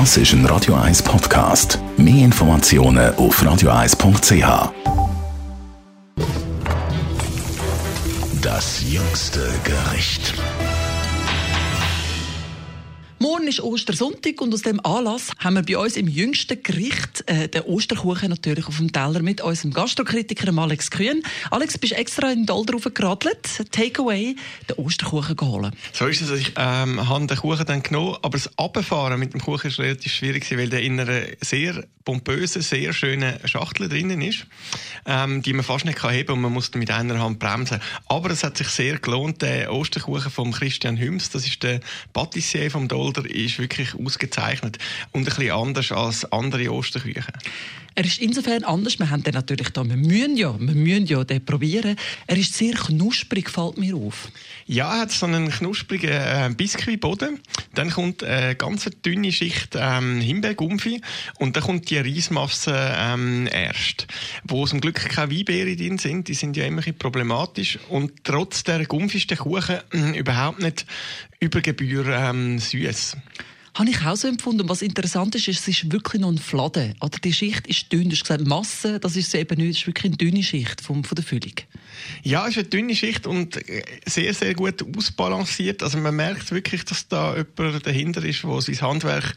Das ist ein Radio 1 Podcast. Mehr Informationen auf radio1.ch. Das jüngste Gericht. Morgen ist Ostersonntag und aus dem Anlass haben wir bei uns im jüngsten Gericht äh, den Osterkuchen natürlich auf dem Teller mit unserem Gastrokritiker Alex Kühn. Alex, bist extra in Dolder geradelt, Takeaway, den Osterkuchen geholt. So ist es. Ich ähm, habe den Kuchen dann genommen, aber das Abfahren mit dem Kuchen ist relativ schwierig, weil der in einer sehr pompösen, sehr schönen Schachtel drinnen ist, ähm, die man fast nicht kann heben und man muss mit einer Hand bremsen. Aber es hat sich sehr gelohnt, der Osterkuchen von Christian Hüms, das ist der Patissier vom Dolder, Boulder ist wirklich ausgezeichnet und ein bisschen anders als andere Osterküchen. Er ist insofern anders. Wir haben den natürlich da, wir müssen ja, wir müssen ja den probieren. Er ist sehr knusprig, fällt mir auf. Ja, er hat so einen knusprigen äh, Biskuitboden. Dann kommt eine ganz dünne Schicht ähm, Himbeergumpfi und dann kommt die Reismasse ähm, erst. Wo zum Glück keine Weinbeere drin sind, die sind ja immer ein problematisch und trotz der Gumpfi ist der Kuchen äh, überhaupt nicht über Gebühr ähm, süß. Habe ich auch so empfunden. Was interessant ist, es ist wirklich noch ein Fladen. Oder die Schicht ist dünn. Du hast gesagt, Masse, das ist eben nicht. Es ist wirklich eine dünne Schicht von, von der Füllung. Ja, es ist eine dünne Schicht und sehr, sehr gut ausbalanciert. Also man merkt wirklich, dass da jemand dahinter ist, der sein Handwerk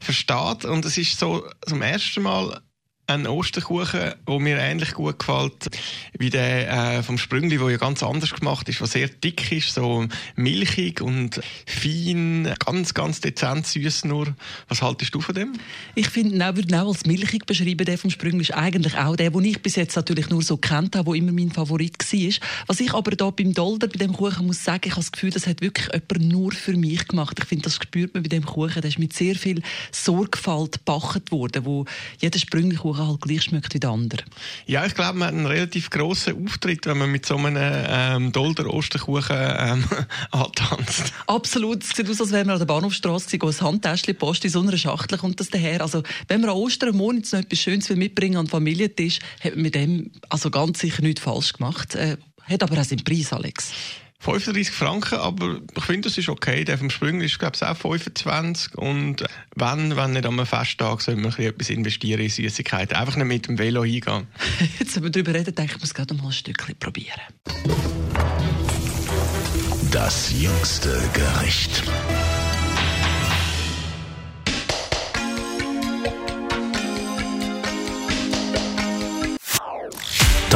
versteht. Und es ist so zum ersten Mal ein Osterkuchen, der mir ähnlich gut gefällt wie der äh, vom Sprüngli, der ja ganz anders gemacht ist, der sehr dick ist, so milchig und fein, ganz, ganz dezent süß nur. Was haltest du von dem? Ich finde, ich würde ihn auch als milchig beschreiben. Der vom Sprüngli ist eigentlich auch der, den ich bis jetzt natürlich nur so kennt habe, der immer mein Favorit war. Was ich aber da beim Dolder, bei dem Kuchen muss sagen, ich habe das Gefühl, das hat wirklich jemand nur für mich gemacht. Ich finde, das spürt man bei dem Kuchen. Der ist mit sehr viel Sorgfalt gebacken worden, wo jeder Sprüngli-Kuchen Halt gleich schmeckt wie der andere. Ja, ich glaube, man hat einen relativ grossen Auftritt, wenn man mit so einem ähm, Dolder Osterkuchen ähm, antanzt. Absolut. Es sieht aus, als wäre man an der Bahnhofstrasse ein Handtäschchen Post in so einer Schachtel kommt das daher. Also, wenn man an Ostern Monat noch etwas Schönes mitbringen an den Familientisch, hat man mit dem also ganz sicher nichts falsch gemacht. Äh, hat aber auch seinen Preis, Alex. 35 Franken, aber ich finde, das ist okay. Der vom Sprüngli ist, glaube ich, auch 25. Und wenn, wenn nicht am Festtag, sollte man etwas investieren in Süßigkeiten. Einfach nicht mit dem Velo hingehen. Jetzt, wenn wir darüber reden, denke ich, muss gerade mal ein Stückchen probieren. Das jüngste Gericht.